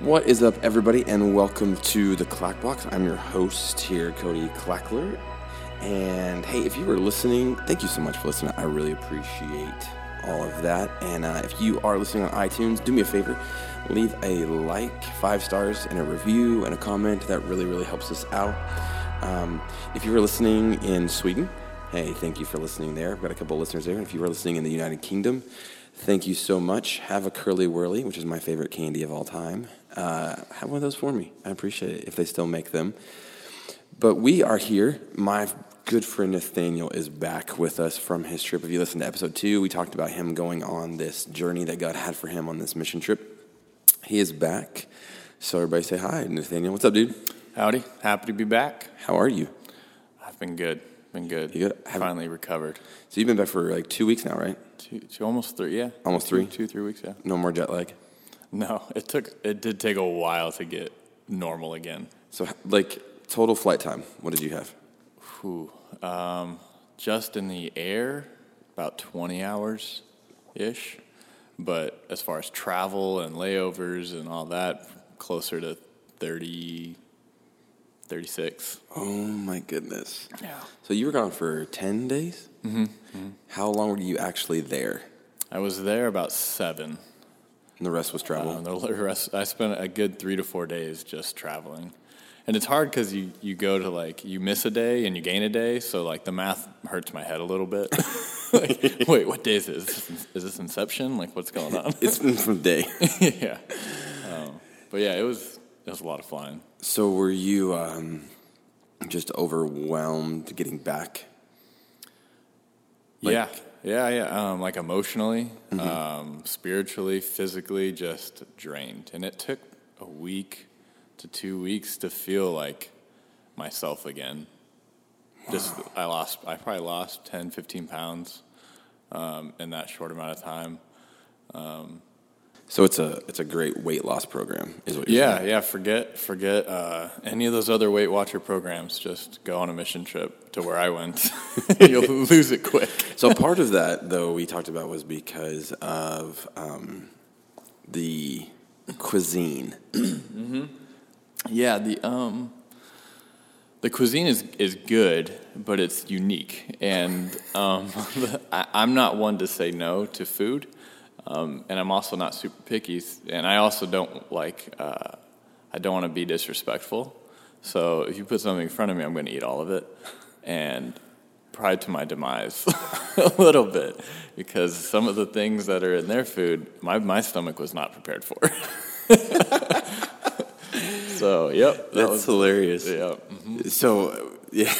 What is up, everybody, and welcome to the Clackbox. I'm your host here, Cody Clackler. And hey, if you were listening, thank you so much for listening. I really appreciate all of that. And uh, if you are listening on iTunes, do me a favor leave a like, five stars, and a review and a comment. That really, really helps us out. Um, if you were listening in Sweden, hey, thank you for listening there. I've got a couple listeners there. And If you were listening in the United Kingdom, thank you so much. Have a Curly Wurly, which is my favorite candy of all time. Uh, have one of those for me. I appreciate it if they still make them. But we are here. My good friend Nathanael is back with us from his trip. If you listened to episode two, we talked about him going on this journey that God had for him on this mission trip. He is back. So everybody say hi, Nathanael. What's up, dude? Howdy. Happy to be back. How are you? I've been good. Been good. You good? Have- Finally recovered. So you've been back for like two weeks now, right? Two, two, almost three. Yeah. Almost Two- three? Two, weeks. Yeah. No more jet lag. No, it took. It did take a while to get normal again. So like total flight time, what did you have? Whew. Um, just in the air, about twenty hours, ish. But as far as travel and layovers and all that, closer to 30, 36. Oh my goodness. Yeah. So you were gone for ten days. Mm-hmm. How long were you actually there? I was there about seven. And the rest was travel. Um, the rest, I spent a good three to four days just traveling, and it's hard because you you go to like you miss a day and you gain a day, so like the math hurts my head a little bit. like, wait, what day is this? Is this, is this Inception? Like, what's going on? it's been from day. yeah, um, but yeah, it was it was a lot of flying. so were you um, just overwhelmed getting back? Like- yeah, yeah, yeah. Um, like emotionally, um, spiritually, physically, just drained, and it took a week to two weeks to feel like myself again. Just I lost. I probably lost 10, 15 pounds um, in that short amount of time. So it's a it's a great weight loss program, is what you're Yeah, saying. yeah. Forget forget uh, any of those other Weight Watcher programs. Just go on a mission trip to where I went. You'll lose it quick. So part of that, though, we talked about was because of um, the cuisine. Yeah, the um, the cuisine is is good, but it's unique, and um, I, I'm not one to say no to food, um, and I'm also not super picky, and I also don't like uh, I don't want to be disrespectful. So if you put something in front of me, I'm going to eat all of it, and probably to my demise a little bit because some of the things that are in their food, my my stomach was not prepared for. so yep, that That's was hilarious. yeah. So, uh, yeah,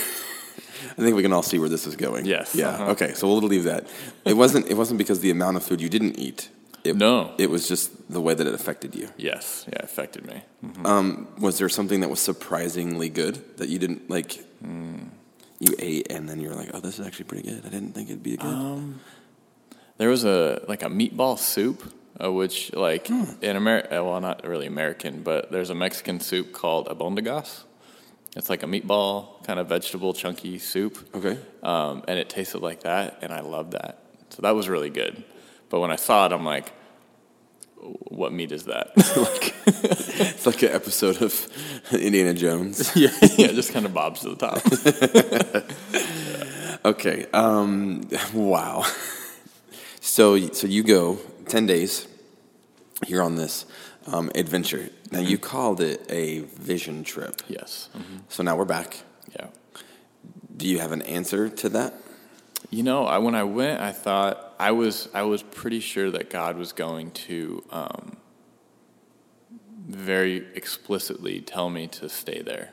I think we can all see where this is going. Yes. Yeah. Uh-huh. Okay. So we'll leave that. It wasn't. It wasn't because the amount of food you didn't eat. It, No. It was just the way that it affected you. Yes, yeah, it affected me. Um, was there something that was surprisingly good that you didn't like? Hmm. You ate and then you were like, "Oh, this is actually pretty good." I didn't think it'd be good. Um, There was a like a meatball soup, uh, which like Hmm. in America, well, not really American, but there's a Mexican soup called abondigas. It's like a meatball kind of vegetable chunky soup. okay. um, and it tasted like that, and I loved that. So that was really good. But when I saw it, I'm like, what meat is that? like, It's like an episode of Indiana Jones. yeah, yeah, just kind of bobs to the top. Okay. Um, wow. So, so you go ten days. You're on this um, adventure. Now you called it a vision trip. yes. So now we're back. Yeah. Do you have an answer to that? You know, I, when I went, I thought I was I was pretty sure that God was going to um, very explicitly tell me to stay there,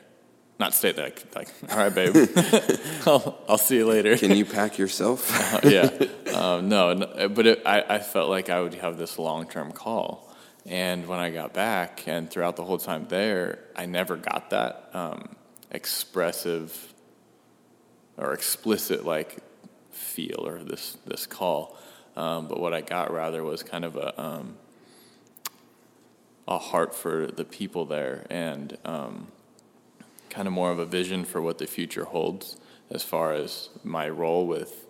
not stay there. Like, like all right, babe, I'll, I'll see you later. Can you pack yourself? yeah. Um, no, no, but it, I, I felt like I would have this long term call. And when I got back and throughout the whole time there, I never got that um, expressive or explicit like feel or this, this call. Um, but what I got rather was kind of a, um, a heart for the people there and um, kind of more of a vision for what the future holds as far as my role with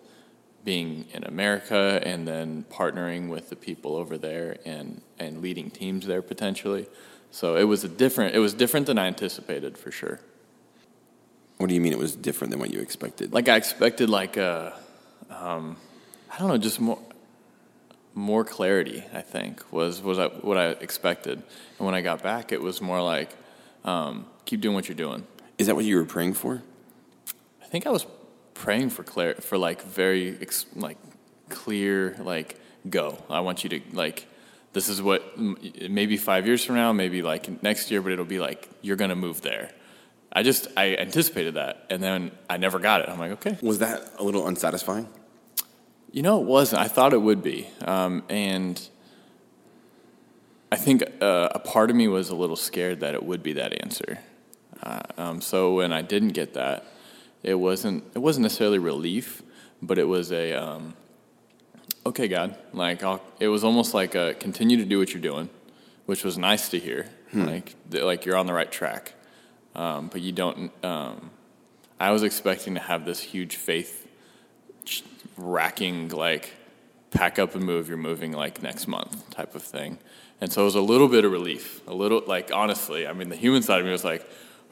being in America and then partnering with the people over there and, and leading teams there potentially. So it was a different. It was different than I anticipated for sure. What do you mean it was different than what you expected? Like I expected, like a, um, I don't know, just more more clarity. I think was was I, what I expected, and when I got back, it was more like um, keep doing what you're doing. Is that what you were praying for? I think I was praying for clar- for like very ex- like clear like go. I want you to like this is what m- maybe five years from now, maybe like next year, but it'll be like you're gonna move there. I just I anticipated that, and then I never got it. I'm like, okay, Was that a little unsatisfying? you know, it wasn't. I thought it would be, um, and I think uh, a part of me was a little scared that it would be that answer. Uh, um, so when I didn't get that, it wasn't it wasn't necessarily relief, but it was a um, okay, God. Like I'll, it was almost like a continue to do what you're doing, which was nice to hear. Like th- like you're on the right track, um, but you don't. Um, I was expecting to have this huge faith racking like pack up and move you're moving like next month type of thing and so it was a little bit of relief a little like honestly i mean the human side of me was like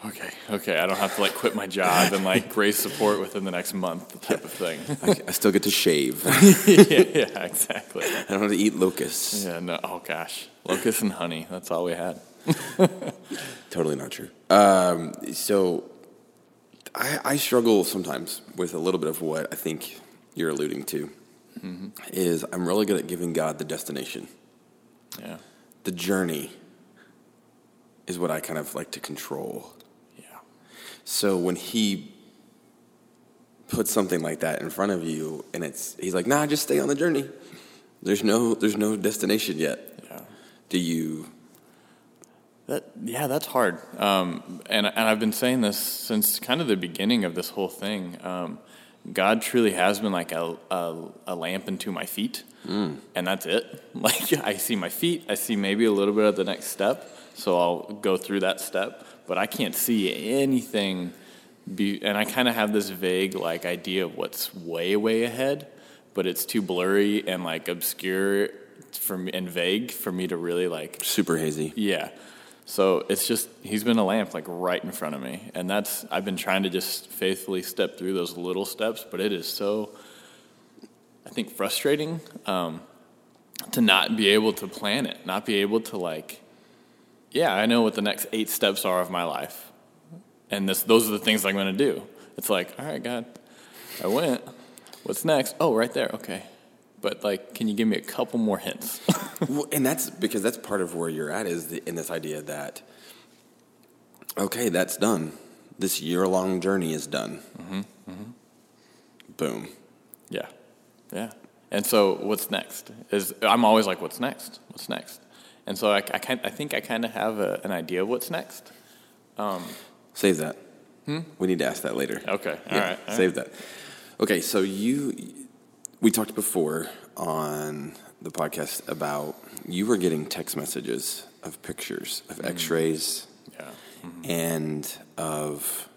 okay okay i don't have to like quit my job and like raise support within the next month type of thing I, I still get to shave. Yeah, yeah exactly I don't have to eat locusts. yeah no oh gosh locusts and honey that's all we had Totally not true. Um, so I, I struggle sometimes with a little bit of what I think you're alluding to. Is I'm really good at giving God the destination. yeah The journey is what I kind of like to control. So when he puts something like that in front of you, and it's he's like, "Nah, just stay on the journey. There's no there's no destination yet." yeah Do you? That yeah, that's hard. Um, and and I've been saying this since kind of the beginning of this whole thing. Um, God truly has been like a, a, a lamp into my feet, and that's it. Like I see my feet, I see maybe a little bit of the next step, so I'll go through that step, but I can't see anything. Be, and I kind of have this vague like idea of what's way way ahead, but it's too blurry and like obscure for me and vague for me to really like Super hazy. yeah. So it's just he's been a lamp like right in front of me, and that's I've been trying to just faithfully step through those little steps, but it is so I think frustrating um, to not be able to plan it, not be able to like, yeah, I know what the next eight steps are of my life, and this those are the things I'm going to do. It's like, all right, God, I went. What's next? Oh, right there. Okay. But like, can you give me a couple more hints? Well, and that's because that's part of where you're at is the, in this idea that okay, that's done. This year long journey is done. Mm-hmm, mm-hmm. Boom. Yeah, yeah. And so, what's next? Is I'm always like, what's next? What's next? And so, I, I, kind, I think I kind of have a, an idea of what's next. Um, save that. Hmm? We need to ask that later. Okay, all Yeah, right, all save that. Okay, so you, we talked before on the podcast about you were getting text messages of pictures of mm. X-rays Yeah, mm-hmm. and of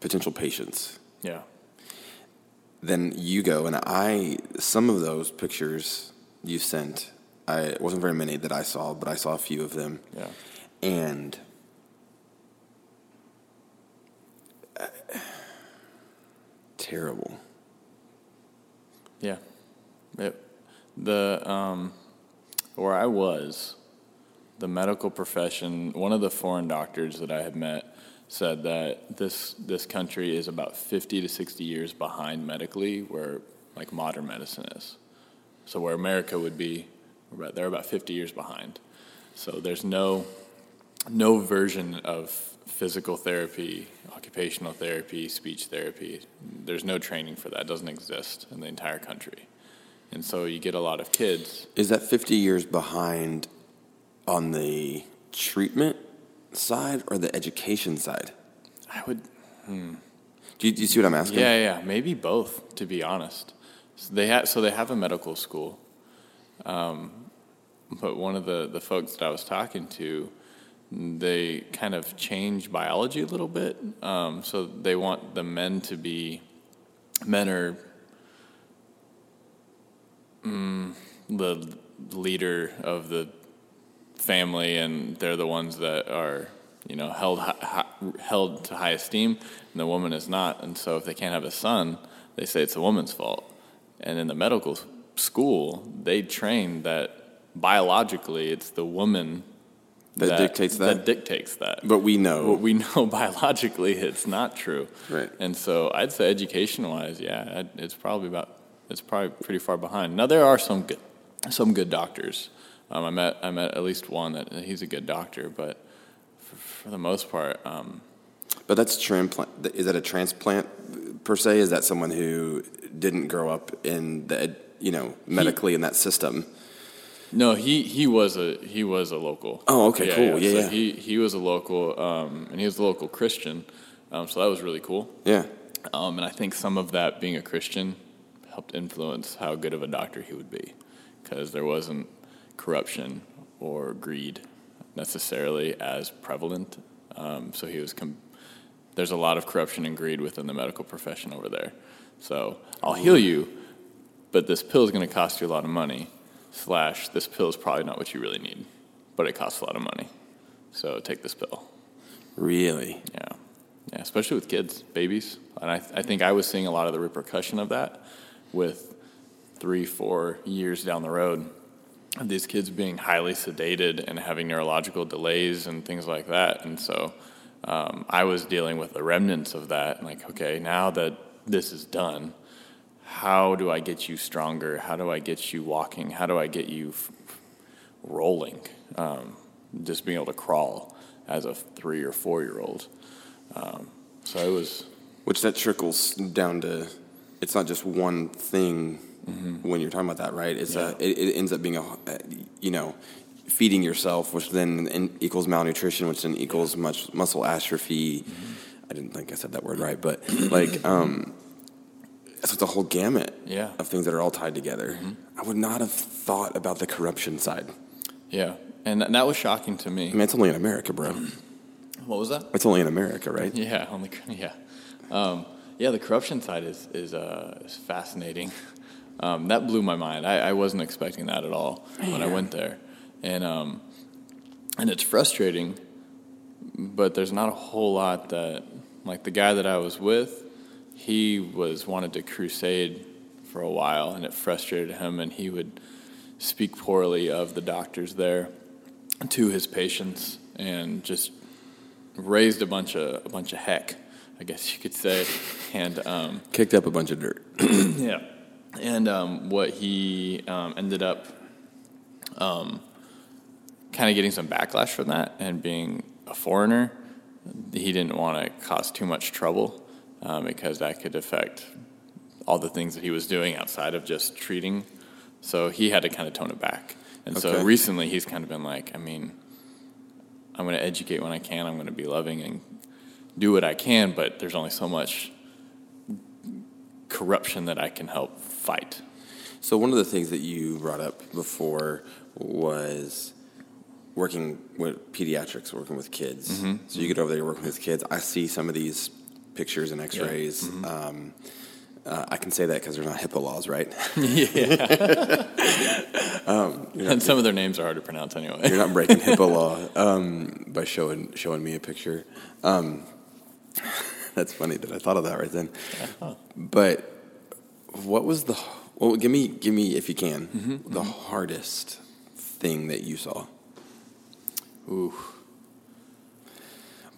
potential patients. yeah, Then you go and I some of those pictures you sent. I it wasn't very many that I saw, but I saw a few of them. yeah, And uh, terrible. yeah. It, the um, where I was, the medical profession. One of the foreign doctors that I had met said that this this country is about fifty to sixty years behind medically, where like modern medicine is. So where America would be, about, they're about 50 years behind. So there's no no version of physical therapy, occupational therapy, speech therapy. There's no training for that. It doesn't exist in the entire country. And so you get a lot of kids. Is that 50 years behind on the treatment side or the education side? I would Do you, do you see what I'm asking? Yeah, yeah, maybe both. To be honest, so they have so they have a medical school, um, but one of the the folks that I was talking to, they kind of change biology a little bit. Um, so they want the men to be men are mm, the leader of the family and they're the ones that are you know held held to high esteem and the woman is not and so if they can't have a son they say it's the woman's fault and in the medical school they train that biologically it's the woman That dictates that? that dictates that But we know. but we know biologically it's not true Right. and so I'd say education wise yeah it's probably about it's probably pretty far behind now there are some good some good doctors um, I met I met at least one that he's a good doctor but for, for the most part um, But that's transplant. Is that a transplant per se? Is that someone who didn't grow up in the you know medically in that system? No, he, he was a he was a local. Oh, okay, cool. Yeah, so yeah. He he was a local, um, and he was a local Christian, um, so that was really cool. Yeah. Um, and I think some of that being a Christian helped influence how good of a doctor he would be, because there wasn't corruption or greed necessarily as prevalent. Um, so he was. Com- there's a lot of corruption and greed within the medical profession over there. So I'll heal you, but this pill is going to cost you a lot of money. Slash, this pill is probably not what you really need, but it costs a lot of money. So take this pill. Really. Yeah, yeah, especially with kids, babies, and I, I think I was seeing a lot of the repercussion of that with three, four years down the road of these kids being highly sedated and having neurological delays and things like that, and so um, I was dealing with the remnants of that. and Like, okay, now that this is done, how do I get you stronger? How do I get you walking? How do I get you f- rolling? Um, just being able to crawl as a three or four year old. Um, so it was, Which that trickles down to. It's not just one thing when you're talking about that, right? It's a, it, it ends up being a, you know, feeding yourself, which then equals malnutrition, which then equals much muscle atrophy. I didn't think I said that word right, but like, um, it's a whole gamut Yeah. of things that are all tied together. I would not have thought about the corruption side. yeah. And that, was shocking to me. I mean, it's only in America, bro. What was that? It's only in America, right? Yeah, only yeah, um, yeah. The corruption side is is, uh, is fascinating. Um, that blew my mind. I, I wasn't expecting that at all when I went there, and um, and it's frustrating. But there's not a whole lot that like the guy that I was with, he was wanted to crusade for a while, and it frustrated him, and he would speak poorly of the doctors there to his patients, and just raised a bunch of a bunch of heck, I guess you could say, and um, Kicked up a bunch of dirt. yeah, and um, what he um, ended up um, kind of getting some backlash from that, and being a foreigner, he didn't want to cause too much trouble um, because that could affect all the things that he was doing outside of just treating. So he had to kind of tone it back. And Okay. so recently, he's kind of been like, I mean, I'm going to educate when I can. I'm going to be loving and do what I can, but there's only so much corruption that I can help fight. So one of the things that you brought up before was working with pediatrics, working with kids. So you get over there working with kids. I see some of these pictures and X-rays. Um, uh, I can say that because there's not HIPAA laws, right? Yeah. And some of their names are hard to pronounce anyway. You're not breaking HIPAA law um, by showing showing me a picture. Um, that's funny that I thought of that right then. But what was the well? Give me give me if you can the hardest thing that you saw, Ooh,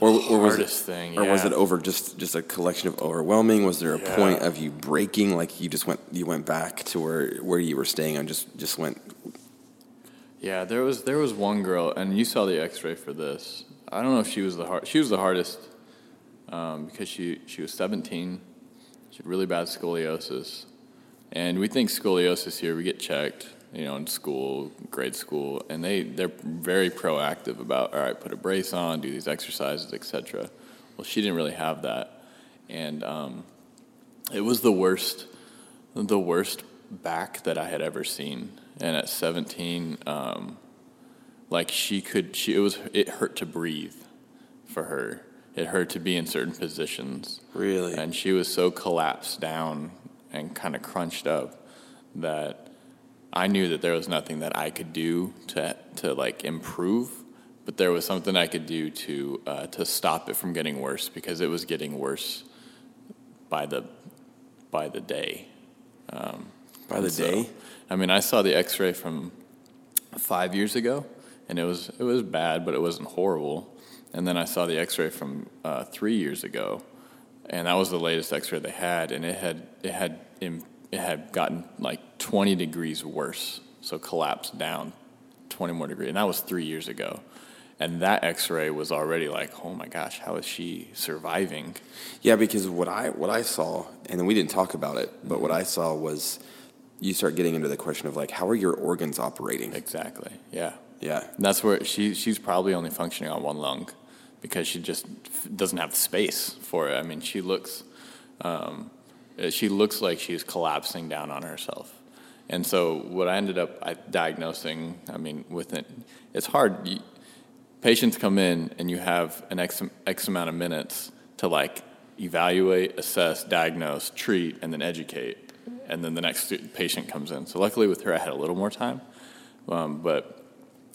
or, or was it, thing, or was it over just just a collection of overwhelming? Was there a Yeah. point of you breaking, like you just went you went back to where where you were staying and just just went? yeah. There was there was one girl, and you saw the X-ray for this. I don't know if she was the hard. She was the hardest um, because she she was 17. She had really bad scoliosis, and we think scoliosis here. We get checked, you know, in school, grade school, and they they're very proactive about all right, put a brace on, do these exercises, etc. Well, she didn't really have that, and um, it was the worst, the worst back that I had ever seen. And at 17, um, like she could, she it was it hurt to breathe for her. It hurt to be in certain positions. Really? And she was so collapsed down and kind of crunched up that I knew that there was nothing that I could do to to like improve, but there was something I could do to uh, to stop it from getting worse because it was getting worse by the by the day. Um, By the so, day? I mean, I saw the X-ray from five years ago, and it was it was bad, but it wasn't horrible. And then I saw the X-ray from uh, three years ago, and that was the latest X-ray they had, and it had it had it had gotten like 20 degrees worse, so collapsed down 20 more degrees, and that was three years ago. And that X-ray was already like, oh my gosh, how is she surviving? Yeah, because what I what I saw, and we didn't talk about it, but what I saw was you start getting into the question of like, how are your organs operating? Exactly. Yeah. Yeah. And that's where she she's probably only functioning on one lung because she just doesn't have the space for it. I mean, she looks um, she looks like she's collapsing down on herself. And so what I ended up diagnosing, I mean, with it, it's hard. Patients come in and you have an X, X amount of minutes to like evaluate, assess, diagnose, treat, and then educate. And then the next patient comes in. So luckily with her, I had a little more time. Um, but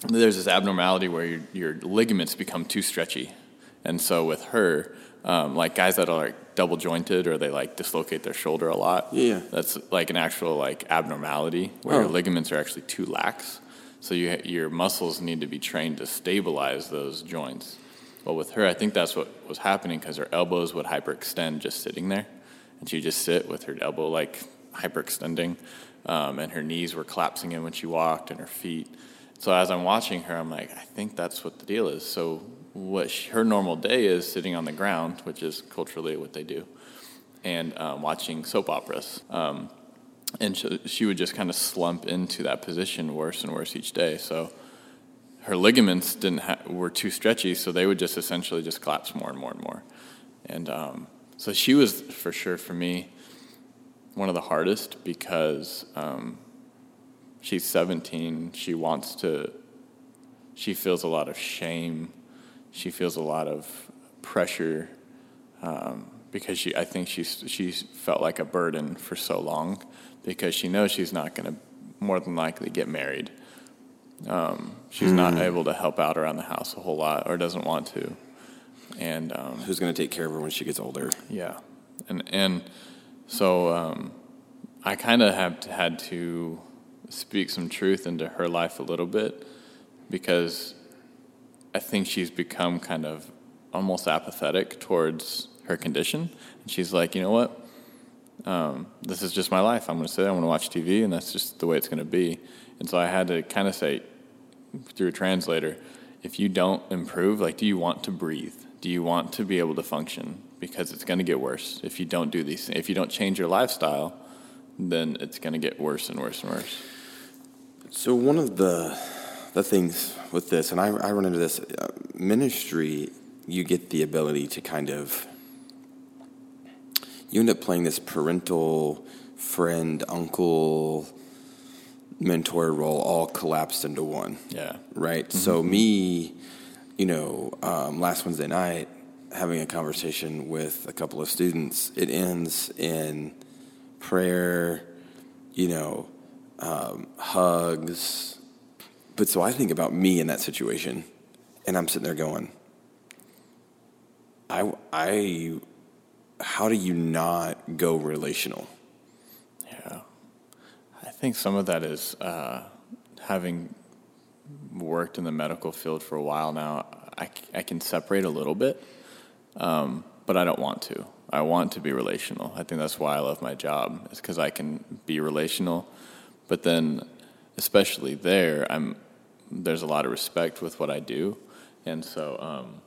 there's this abnormality where your, your ligaments become too stretchy. And so with her, um, like guys that are like double jointed or they like dislocate their shoulder a lot, Yeah. that's like an actual like abnormality where Oh. your ligaments are actually too lax. So you, your muscles need to be trained to stabilize those joints. Well, with her, I think that's what was happening because her elbows would hyperextend just sitting there, and she'd just sit with her elbow like hyperextending, um, and her knees were collapsing in when she walked, and her feet. So as I'm watching her, I'm like, I think that's what the deal is. So what she, her normal day is sitting on the ground, which is culturally what they do, and um, watching soap operas. Um, and she, she would just kind of slump into that position worse and worse each day. So her ligaments didn't ha- were too stretchy, so they would just essentially just collapse more and more and more. And um, so she was for sure for me one of the hardest because um, she's 17. She wants to. She feels a lot of shame. She feels a lot of pressure um, because she. I think she's she's felt like a burden for so long because she knows she's not going to more than likely get married. Um, she's not able to help out around the house a whole lot or doesn't want to. And um, Who's going to take care of her when she gets older? yeah, and and so um, I kind of have to, had to speak some truth into her life a little bit because I think she's become kind of almost apathetic towards her condition. And she's like, you know what? Um, this is just my life. I'm going to sit. I'm going to watch TV, and that's just the way it's going to be. And so I had to kind of say through a translator, if you don't improve, like, do you want to breathe? Do you want to be able to function? Because it's going to get worse if you don't do these. If you don't change your lifestyle, then it's going to get worse and worse and worse. So one of the the things with this, and I, I run into this uh, ministry, you get the ability to kind of you end up playing this parental friend, uncle, mentor role all collapsed into one. Yeah. right? So me, you know, um, last Wednesday night, having a conversation with a couple of students, it ends in prayer, you know, um, hugs. But so I think about me in that situation, and I'm sitting there going, I, I, how do you not go relational? Yeah. I think some of that is uh, having worked in the medical field for a while now, I, I can separate a little bit, um, but I don't want to. I want to be relational. I think that's why I love my job, is because I can be relational. But then, especially there, I'm there's a lot of respect with what I do, and so um,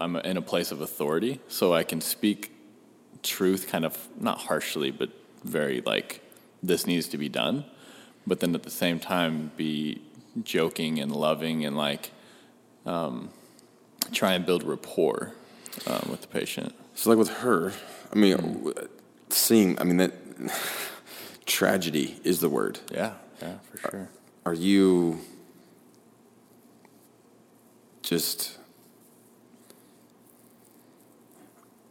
I'm in a place of authority, so I can speak truth kind of not harshly but very like this needs to be done. But then at the same time be joking and loving and like um, try and build rapport um, with the patient. So, like with her, I mean, w seeing, I mean, that tragedy is the word. yeah yeah for sure. Are you just,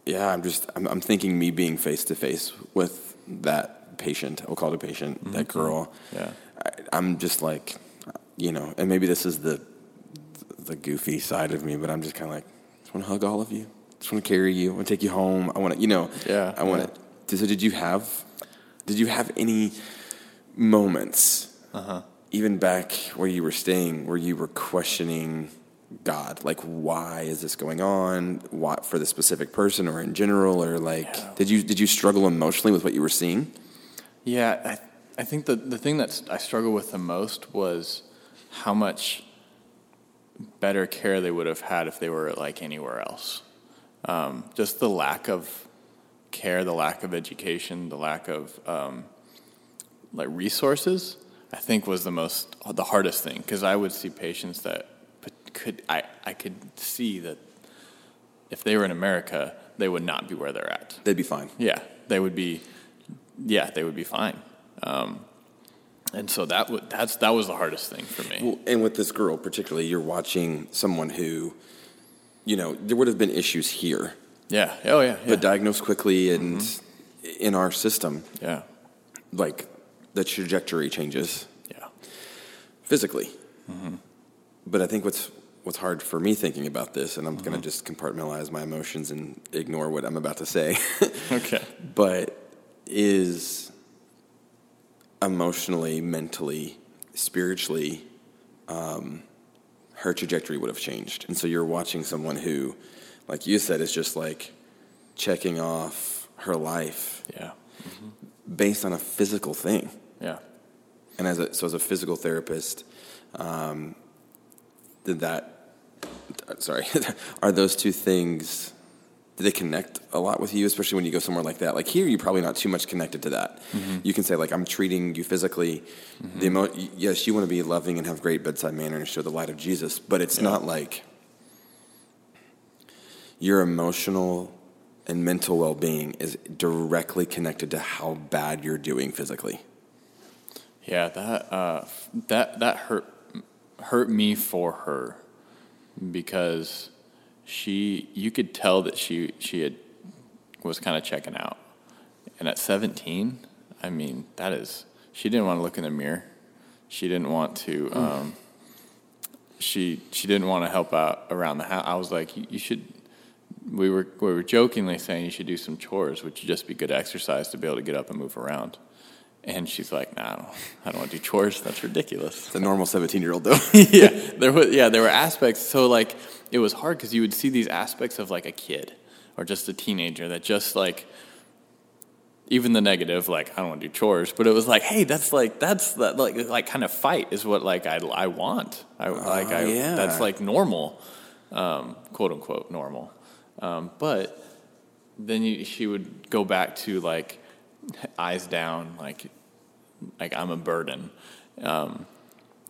yeah, I'm just, I'm, I'm thinking me being face to face with that patient, I'll call it a patient, that girl. yeah I, I'm just like, you know, and maybe this is the the goofy side of me, but I'm just kind of like, I just want to hug all of you. I just want to carry you. I want to take you home. I want to, you know, Yeah, I want to. So did you have, did you have any moments, Uh-huh. even back where you were staying, where you were questioning God, like why is this going on? Why for the specific person or in general, or like Yeah. did you did you struggle emotionally with what you were seeing? Yeah, I, I think the, the thing that I struggled with the most was how much better care they would have had if they were like anywhere else. Um, just the lack of care, the lack of education, the lack of um, like resources, I think was the most the hardest thing because I would see patients that could I, I could see that if they were in America, they would not be where they're at. They'd be fine. Yeah, they would be. Yeah, they would be fine. Um, and so that would that's that was the hardest thing for me. Well, and with this girl particularly, you're watching someone who, you know, there would have been issues here, yeah. Oh yeah. Yeah. but diagnosed quickly and in our system, yeah. like the trajectory changes Yeah. physically. Mm-hmm. But I think what's what's hard for me thinking about this, and I'm going to just compartmentalize my emotions and ignore what I'm about to say, Okay. but is emotionally, mentally, spiritually, um, her trajectory would have changed. And so you're watching someone who, like you said, is just like checking off her life Yeah. based on a physical thing. Yeah. And as a, so, as a physical therapist, um, did that? Sorry, are those two things? Do they connect a lot with you, especially when you go somewhere like that? Like here, you're probably not too much connected to that. You can say like, "I'm treating you physically." The emo- yes, you want to be loving and have great bedside manner and show the light of Jesus, but it's not like your emotional and mental well-being is directly connected to how bad you're doing physically. Yeah. That uh, that that hurt hurt me for her because she you could tell that she she had was kind of checking out, and at 17, I mean that is she didn't want to look in the mirror. She didn't want to. Um, she she didn't want to help out around the house. I was like, you, you should. We were we were jokingly saying you should do some chores, which would just be good exercise to be able to get up and move around. And she's like, "Nah, I don't, I don't want to do chores. That's ridiculous." The normal 17 year old though. yeah, there was yeah there were aspects. So like it was hard because you would see these aspects of like a kid or just a teenager that just like even the negative like I don't want to do chores, but it was like hey that's like that's that like like kind of fight is what like I I want I like I yeah. that's like normal um, quote unquote normal, um, but then you, she would go back to like eyes down like like I'm a burden. Um,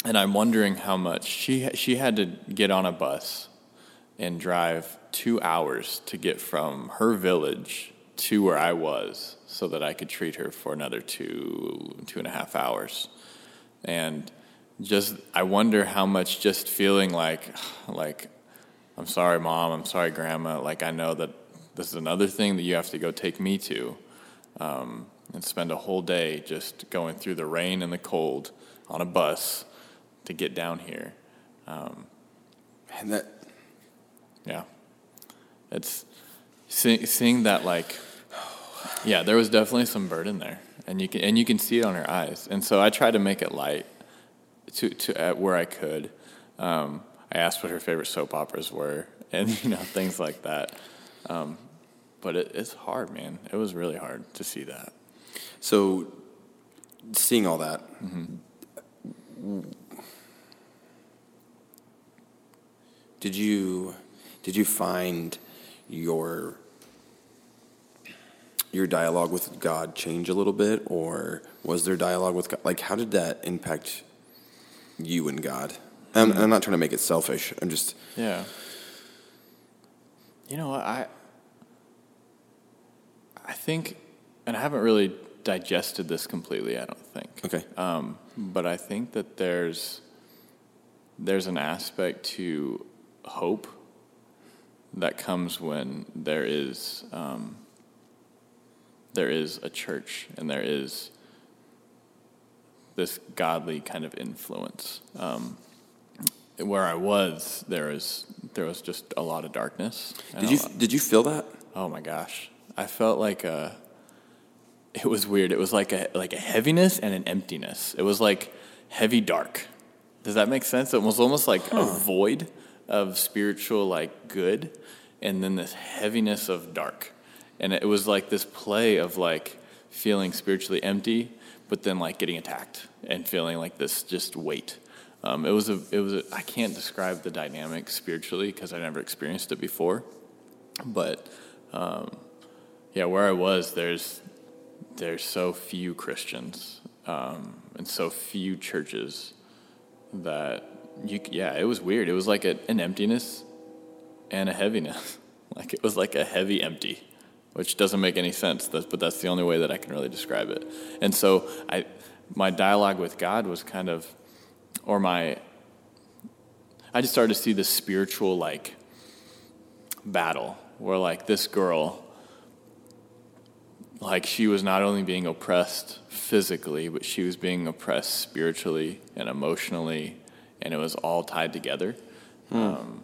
and I'm wondering how much she she had to get on a bus and drive two hours to get from her village to where I was, so that I could treat her for another two two and a half hours, and just I wonder how much just feeling like like I'm sorry, mom, I'm sorry, grandma. Like I know that this is another thing that you have to go take me to, um, and spend a whole day just going through the rain and the cold on a bus to get down here. and that Yeah, it's see, seeing that like, yeah, there was definitely some burden there, and you can and you can see it on her eyes. And so I tried to make it light to to at where I could. Um, I asked what her favorite soap operas were, and you know things like that. Um, but it, it's hard, man. It was really hard to see that. So, seeing all that, mm-hmm. did you did you find your your dialogue with God change a little bit, or was there dialogue with God? Like, how did that impact you and God? I'm, mm-hmm. I'm not trying to make it selfish. I'm just Yeah. You know what I I think and I haven't really digested this completely, I don't think. okay. Um, but I think that there's there's an aspect to hope that comes when there is um, there is a church and there is this godly kind of influence. Um, where I was, there was there was just a lot of darkness. Did you lot- did you feel that? Oh my gosh, I felt like a. It was weird. It was like a like a heaviness and an emptiness. It was like heavy dark. Does that make sense? It was almost like a void of spiritual like good, and then this heaviness of dark, and it was like this play of like feeling spiritually empty, but then like getting attacked and feeling like this just weight. Um, it was a it was a, I can't describe the dynamic spiritually because I never experienced it before, but um, yeah, where I was, there's there's so few Christians um, and so few churches that you yeah, it was weird. It was like a, an emptiness and a heaviness. Like it was like a heavy empty, which doesn't make any sense. That's, but that's the only way that I can really describe it. And so I, my dialogue with God was kind of, or my, I just started to see this spiritual like battle where like this girl like she was not only being oppressed physically but she was being oppressed spiritually and emotionally and it was all tied together. Um,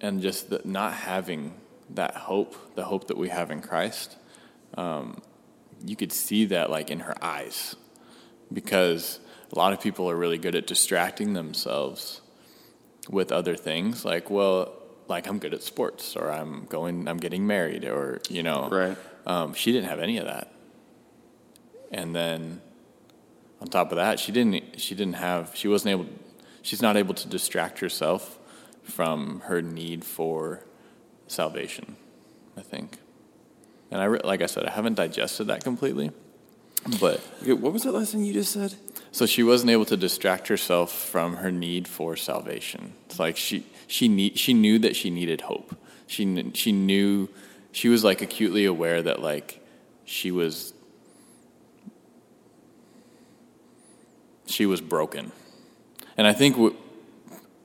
and just the, not having that hope the hope that we have in christ um, you could see that like in her eyes. Because a lot of people are really good at distracting themselves with other things like well like i'm good at sports or i'm going i'm getting married or you know Right. Um, she didn't have any of that and then on top of that she didn't she didn't have she wasn't able she's not able to distract herself from her need for salvation i think and i like i said i haven't digested that completely but Okay, what was that last thing you just said? so she wasn't able to distract herself from her need for salvation. It's like she she need, she knew that she needed hope. She she knew she was like acutely aware that like she was she was broken. And I think w-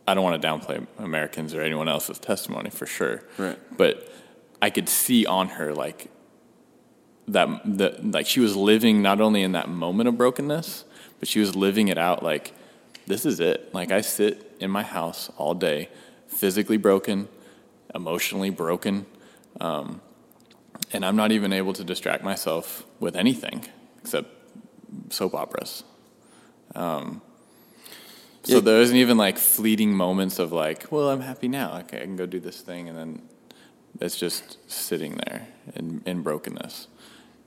I don't want to downplay Americans or anyone else's testimony for sure. Right. But I could see on her like that that like she was living not only in that moment of brokenness, but she was living it out like this is it. Like I sit in my house all day, physically broken, emotionally broken, um, and I'm not even able to distract myself with anything except soap operas. Um, so Yeah. there isn't even like fleeting moments of like, well, I'm happy now. Okay, I can go do this thing, and then it's just sitting there in, in brokenness.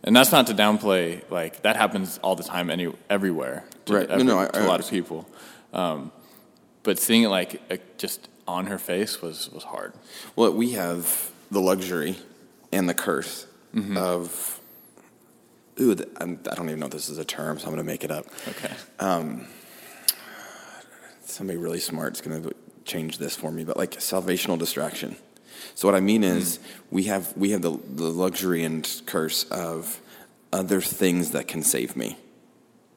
And that's not to downplay like that happens all the time, any everywhere, to, Right. No, every- no, I- to I a lot of people. Um, but seeing it like just on her face was was hard. Well, we have the luxury and the curse Mm-hmm. of. Ooh, I'm, don't even know if this is a term, so I'm going to make it up. Okay. Somebody really smart is going to change this for me, but like salvational distraction. So what I mean is, we have we have the the luxury and curse of other things that can save me.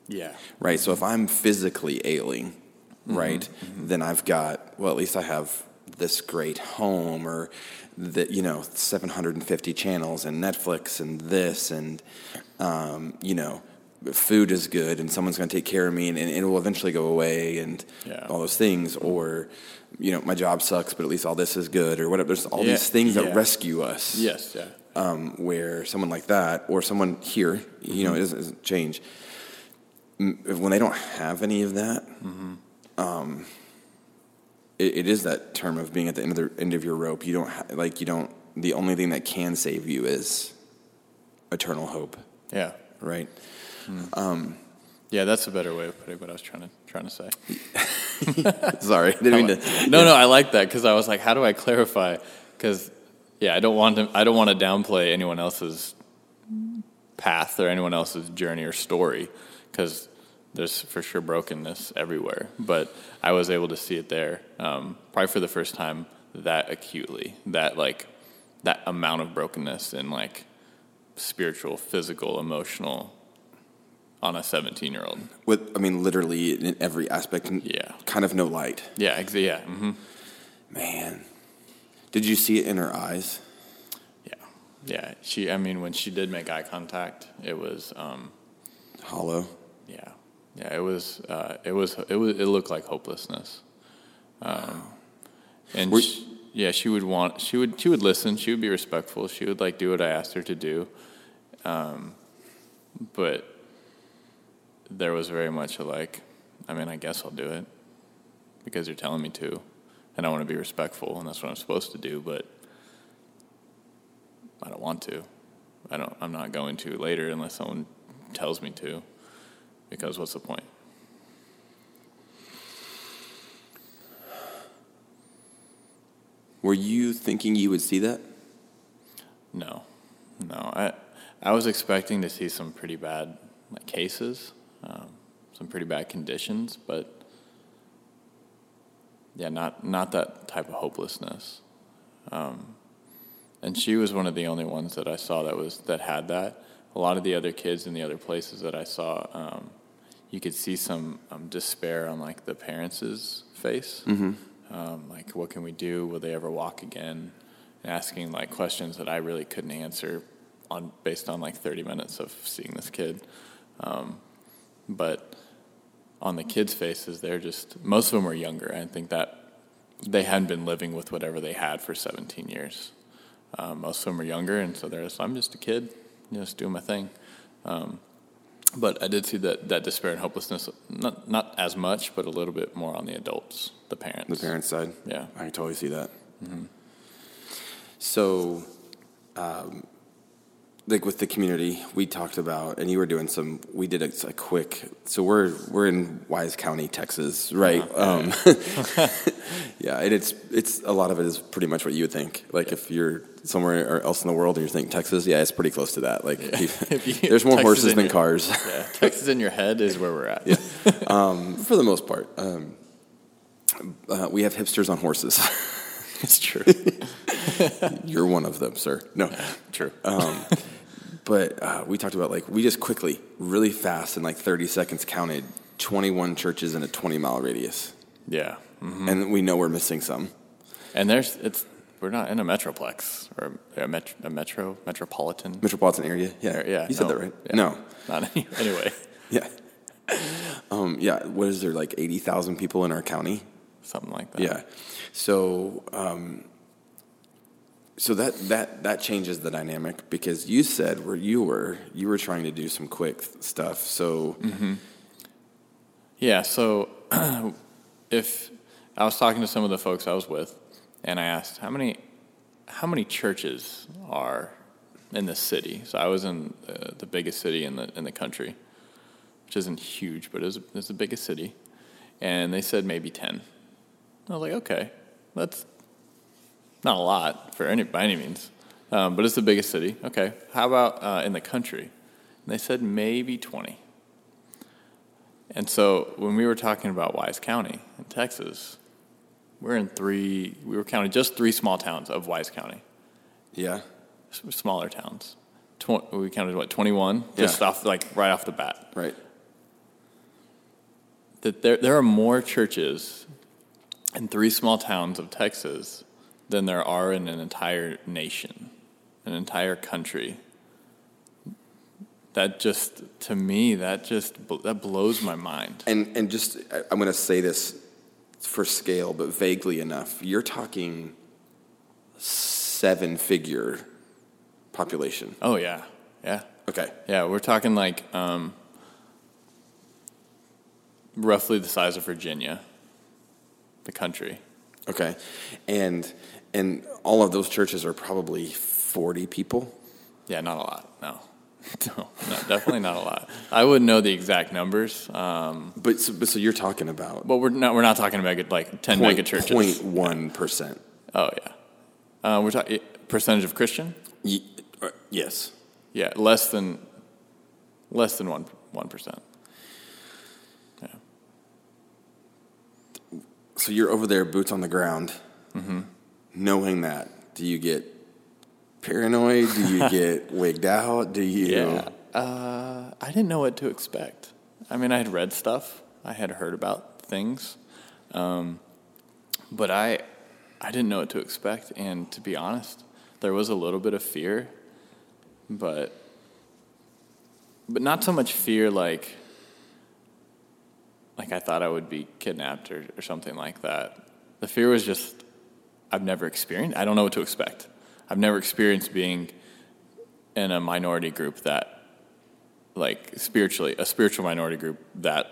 Yeah. right? So if I'm physically ailing, Mm-hmm. right, then I've got well, at least I have this great home or the you know 750 channels and Netflix and this and um, you know food is good and someone's going to take care of me and, and it will eventually go away and Yeah. all those things or you know my job sucks but at least all this is good or whatever there's all Yeah, these things that rescue us Yes. Yeah. um, where someone like that or someone here, you Mm-hmm. know, it doesn't, doesn't change. When they don't have any of that, Mm-hmm. um, it, it is that term of being at the end of the end of your rope. You don't ha- like you don't. The only thing that can save you is eternal hope, Yeah. right? um Yeah. That's a better way of putting what I was trying to trying to say. Sorry, I didn't mean to. no, no, I like that because I was like, how do I clarify? Because yeah, I don't want to. I don't want to downplay anyone else's path or anyone else's journey or story because there's for sure brokenness everywhere. But I was able to see it there, um, probably for the first time that acutely. That like that amount of brokenness and like spiritual, physical, emotional on a 17 year old. With I mean, literally in every aspect. Yeah. kind of no light. Yeah, ex- yeah, Mm-hmm. Man, did you see it in her eyes? yeah, yeah. She, I mean, when she did make eye contact, it was, um, Hollow. yeah, Yeah, it was. Uh, it was. It was. It looked like hopelessness. Um, and Were- sh yeah, she would want. She would. She would listen. She would be respectful. She would like do what I asked her to do. Um, but there was very much a like. I mean, I guess I'll do it because you're telling me to, and I want to be respectful, and that's what I'm supposed to do. But I don't want to. I don't. I'm not going to later unless someone tells me to. Because what's the point? Were you thinking you would see that? No, no. I I was expecting to see some pretty bad like cases, um, some pretty bad conditions, but yeah, not not that type of hopelessness. Um, and she was one of the only ones that I saw that was that had that. A lot of the other kids in the other places that I saw, um, you could see some um, despair on like the parents' face. Um, like, what can we do? Will they ever walk again? And asking like questions that I really couldn't answer on based on like 30 minutes of seeing this kid. Um, but on the kids' faces, they're just most of them were younger. I think that they hadn't been living with whatever they had for 17 years. Um, most of them were younger, and so they're just, I'm just a kid, you know, just doing my thing. Um, but I did see that, that despair and hopelessness, not, not as much, but a little bit more on the adults, the parents. The parents' side? Yeah. I can totally see that. So, um, like with the community, we talked about, and you were doing some. We did a, a quick. So we're we're in Wise County, Texas, right? Um, yeah, and it's it's a lot of it is pretty much what you would think. Like if you're somewhere else in the world and you're thinking Texas, yeah, it's pretty close to that. Like If you- there's more Texas horses than your- cars. Yeah, Texas in your head is where we're at. for the most part. Um, uh, we have hipsters on horses. it's true. You're one of them, sir. No, True. But uh, we talked about like we just quickly, really fast, in like 30 seconds, counted 21 churches in a 20 mile radius, yeah. hmm and we know we're missing some. And there's, it's, we're not in a metroplex or a, met, a metro, metropolitan. Metropolitan area, yeah, area. Yeah. you said no, that right? yeah. No, Not any, anyway. yeah, um, yeah. What is there like 80,000 people in our county? Something like that. Yeah. So, um, so that that that changes the dynamic because you said where you were, you were trying to do some quick stuff. So, Yeah, so if I was talking to some of the folks I was with, and I asked how many how many churches are in this city. So I was in uh, the biggest city in the in the country, which isn't huge, but it's it's the biggest city, and they said maybe ten. I was like, okay, that's not a lot for any by any means, um, but it's the biggest city. Okay, how about uh, in the country? And they said maybe twenty. And so when we were talking about Wise County in Texas, we're in three, we were counting just three small towns of Wise County, yeah, s- smaller towns. Tw- we counted what, 21? Just Yeah. off, like right off the bat. right. That there, there are more churches in three small towns of Texas than there are in an entire nation, an entire country. That just, to me, that just, that blows my mind. And and just I'm going to say this for scale, but vaguely enough. You're talking seven figure population. Oh, yeah, yeah. Okay. Yeah, we're talking like um, roughly the size of Virginia, the country. Okay. And and all of those churches are probably 40 people. Yeah, not a lot. No, no, definitely not a lot. I wouldn't know the exact numbers, um, But so, but so you're talking about but we're not. We're not talking about like ten mega churches. Point one percent. Oh yeah, uh, we're talking percentage of Christian. uh, Yes. Yeah, less than less than one one percent. So you're over there, boots on the ground, Mm-hmm. knowing that. Do you get paranoid? Do you get wigged out? Do you? Yeah. Uh, I didn't know what to expect. I mean, I had read stuff, I had heard about things, um, but I, I didn't know what to expect. And to be honest, there was a little bit of fear, but, but not so much fear like, like I thought I would be kidnapped or, or something like that. The fear was just I've never experienced. I don't know what to expect. I've never experienced being in a minority group that, like spiritually, a spiritual minority group that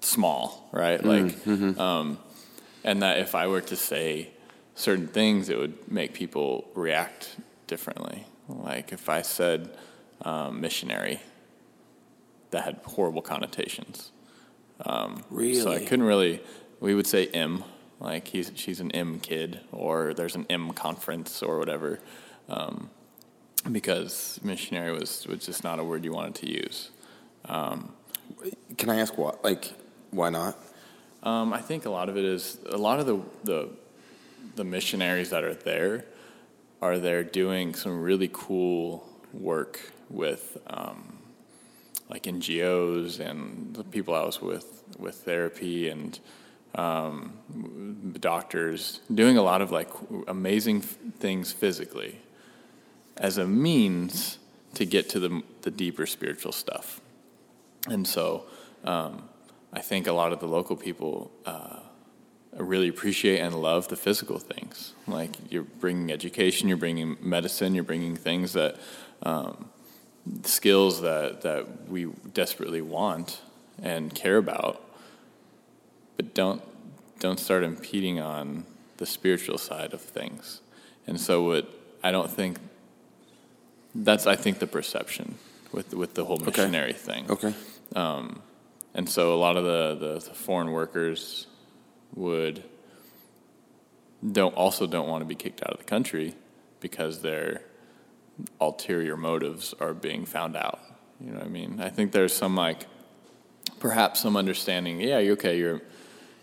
small, right? Like, Mm-hmm. um, and that if I were to say certain things, it would make people react differently. Like if I said um, missionary, that had horrible connotations. Really? So I couldn't really. We would say M, like he's she's an M kid, or there's an M conference or whatever, um, because missionary was was just not a word you wanted to use. Can I ask why? Like, why not? Um, I think a lot of it is a lot of the, the the missionaries that are there are there doing some really cool work with um, like NGOs and the people I was with with therapy and um, doctors doing a lot of like amazing f- things physically as a means to get to the the deeper spiritual stuff. And so um, I think a lot of the local people uh, really appreciate and love the physical things. Like you're bringing education, you're bringing medicine, you're bringing things that um, skills that that we desperately want and care about, but don't don't start impeding on the spiritual side of things. And so what I don't think that's I think the perception with with the whole Okay. missionary thing. Okay. Um, and so a lot of the, the, the foreign workers would don't also don't want to be kicked out of the country because their ulterior motives are being found out. You know what I mean? I think there's some like perhaps some understanding. Yeah, you're okay. You're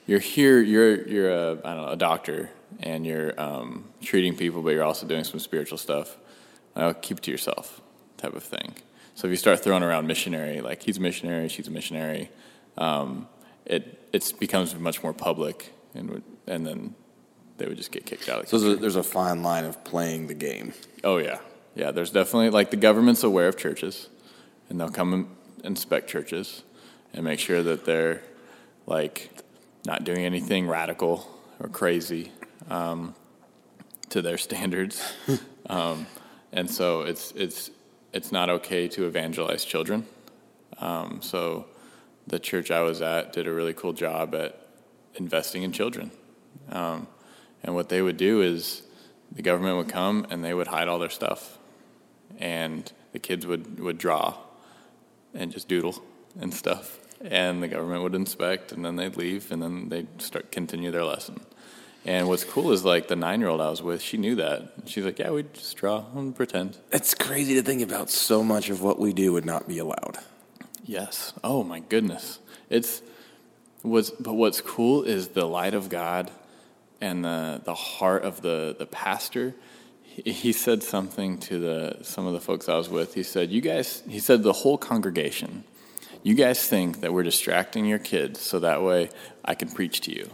you're here. You're you're a I don't know a doctor and you're um, treating people, but you're also doing some spiritual stuff. Well, keep it to yourself, type of thing. So if you start throwing around missionary, like he's a missionary, she's a missionary, um, it it becomes much more public, and would, and then they would just get kicked out. So there's a, there's a fine line of playing the game. Oh yeah, yeah. There's definitely like the government's aware of churches, and they'll come and inspect churches and make sure that they're like not doing anything radical or crazy um, to their standards. um, and so it's it's it's not okay to evangelize children. Um, so the church I was at did a really cool job at investing in children. Um, and what they would do is the government would come and they would hide all their stuff. And the kids would, would draw and just doodle and stuff. And the government would inspect and then they'd leave and then they'd start continue their lesson. And what's cool is like the nine year old I was with, she knew that. She's like, Yeah, we just draw and pretend. It's crazy to think about. So much of what we do would not be allowed. Yes. Oh my goodness. It's what's but what's cool is the light of God and the the heart of the the pastor. He, said something to the some of the folks I was with. He said, "You guys," he said, "the whole congregation, you guys think that we're distracting your kids so that way I can preach to you.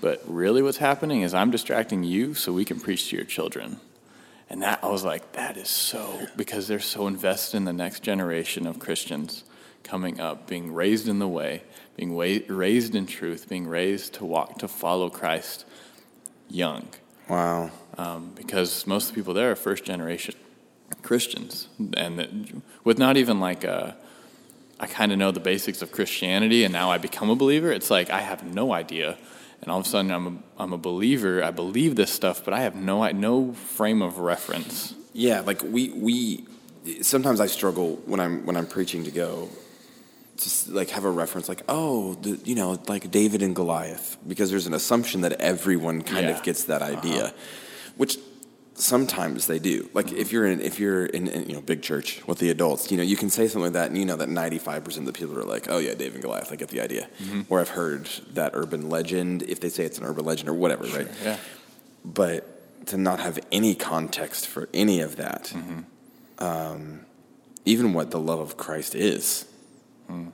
But really what's happening is I'm distracting you so we can preach to your children." And that I was like, that is so because they're so invested in the next generation of Christians coming up, being raised in the way, being wa- raised in truth, being raised to walk to follow Christ young. Wow. Um, because most of the people there are first generation Christians, and that, with not even like a, I kind of know the basics of Christianity, and now I become a believer. It's like I have no idea, and all of a sudden I'm a, I'm a believer. I believe this stuff, but I have no I- no frame of reference. Yeah, like we we sometimes I struggle when I'm when I'm preaching to go just like have a reference like oh the, you know like David and Goliath because there's an assumption that everyone kind Yeah. of gets that idea, which sometimes they do. Like if you're in if you're in, in you know big church with the adults, you know you can say something like that and you know that 95 percent of the people are like oh yeah David and Goliath I get the idea. Mm-hmm. Or I've heard that urban legend if they say it's an urban legend or whatever right Yeah. but to not have any context for any of that, mm-hmm. um, even what the love of Christ is, hmm.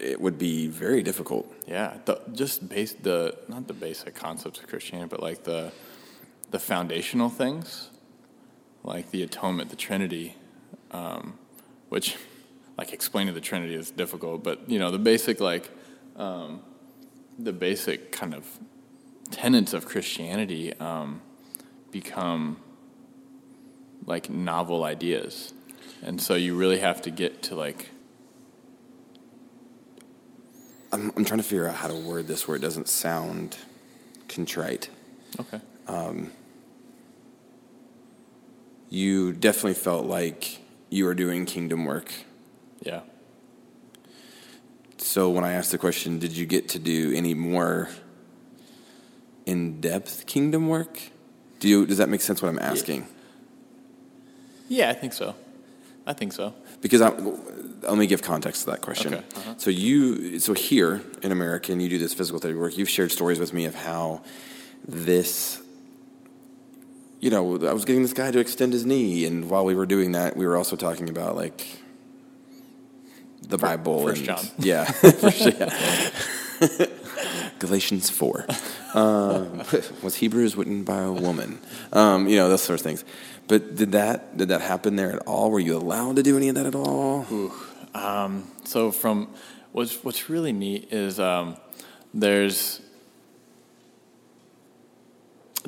it would be very difficult. Yeah, the, just base the not the basic concepts of Christianity, but like the the foundational things, like the atonement, the Trinity, um, which like explaining the Trinity is difficult, but you know the basic like um, the basic kind of tenets of Christianity um, become like novel ideas, and so you really have to get to like I'm, I'm trying to figure out how to word this where it doesn't sound contrite. okay, You definitely felt like you were doing kingdom work. yeah. So when I asked the question, did you get to do any more in-depth kingdom work? Do you, does that make sense what I'm asking? Yeah, I think so. I think so. Because I, let me give context to that question. Okay, uh-huh. So you, so here in America, and you do this physical therapy work. You've shared stories with me of how this, you know, I was getting this guy to extend his knee, and while we were doing that, we were also talking about like the Bible. First and, John. Yeah, First- yeah. Galatians four. Um, was Hebrews written by a woman? Um, you know those sort of things. But did that did that happen there at all? Were you allowed to do any of that at all? So from what's what's really neat is um, there's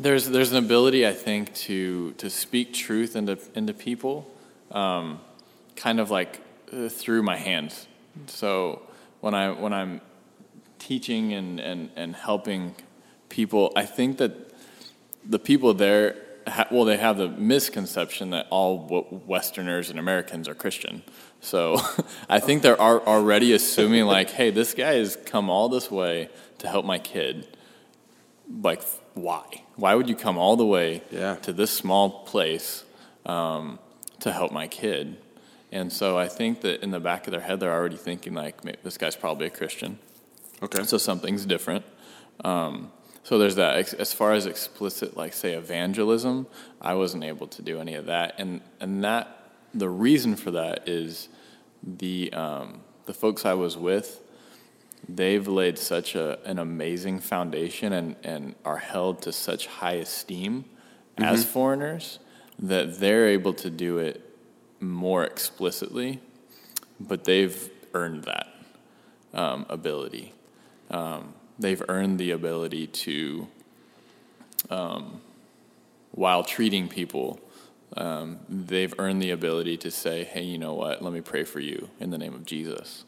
there's there's an ability I think to to speak truth into into people, um, kind of like uh, through my hands. So when I when I'm teaching and, and, and helping people, I think that the people there, well, they have the misconception that all Westerners and Americans are Christian. So I think they're already assuming, like, hey, this guy has come all this way to help my kid. Like, why? Why would you come all the way Yeah. to this small place um, to help my kid? And so I think that in the back of their head, they're already thinking, like, this guy's probably a Christian. Okay. So something's different. Um, so there's that. As far as explicit, like say evangelism, I wasn't able to do any of that, and and that the reason for that is the um, the folks I was with, they've laid such a an amazing foundation and and are held to such high esteem as foreigners that they're able to do it more explicitly, but they've earned that um, ability. Um, they've earned the ability to, um, while treating people, um, they've earned the ability to say, hey, you know what, let me pray for you in the name of Jesus.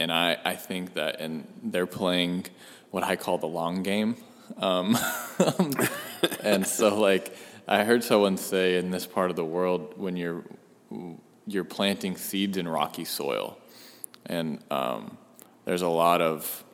And I, I think that, and they're playing what I call the long game. Um, and so, like, I heard someone say in this part of the world, when you're you're planting seeds in rocky soil, and um, there's a lot of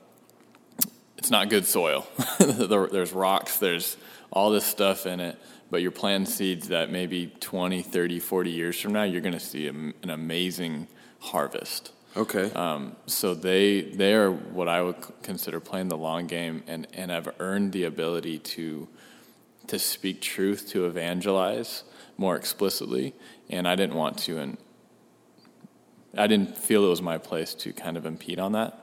it's not good soil. There's rocks, there's all this stuff in it, but you're planting seeds that maybe 20, 30, 40 years from now, you're going to see an amazing harvest. Okay. Um, so they they are what I would consider playing the long game, and, and have earned the ability to to speak truth, to evangelize more explicitly, and I didn't want to, and I didn't feel it was my place to kind of impede on that.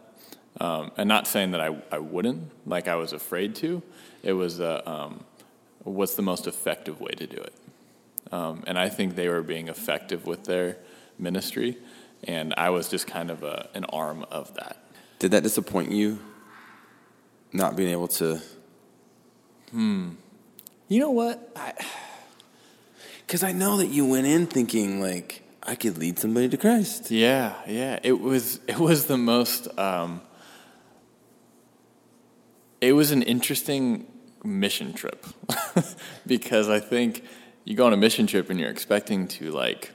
Um, and not saying that I, I wouldn't, like I was afraid to. It was uh, um, what's the most effective way to do it. Um, and I think they were being effective with their ministry, and I was just kind of a, an arm of that. Did that disappoint you? Not being able to, Hmm. You know what? I, because I know that you went in thinking like I could lead somebody to Christ. Yeah, yeah. It was it was the most um, it was an interesting mission trip because I think you go on a mission trip and you're expecting to like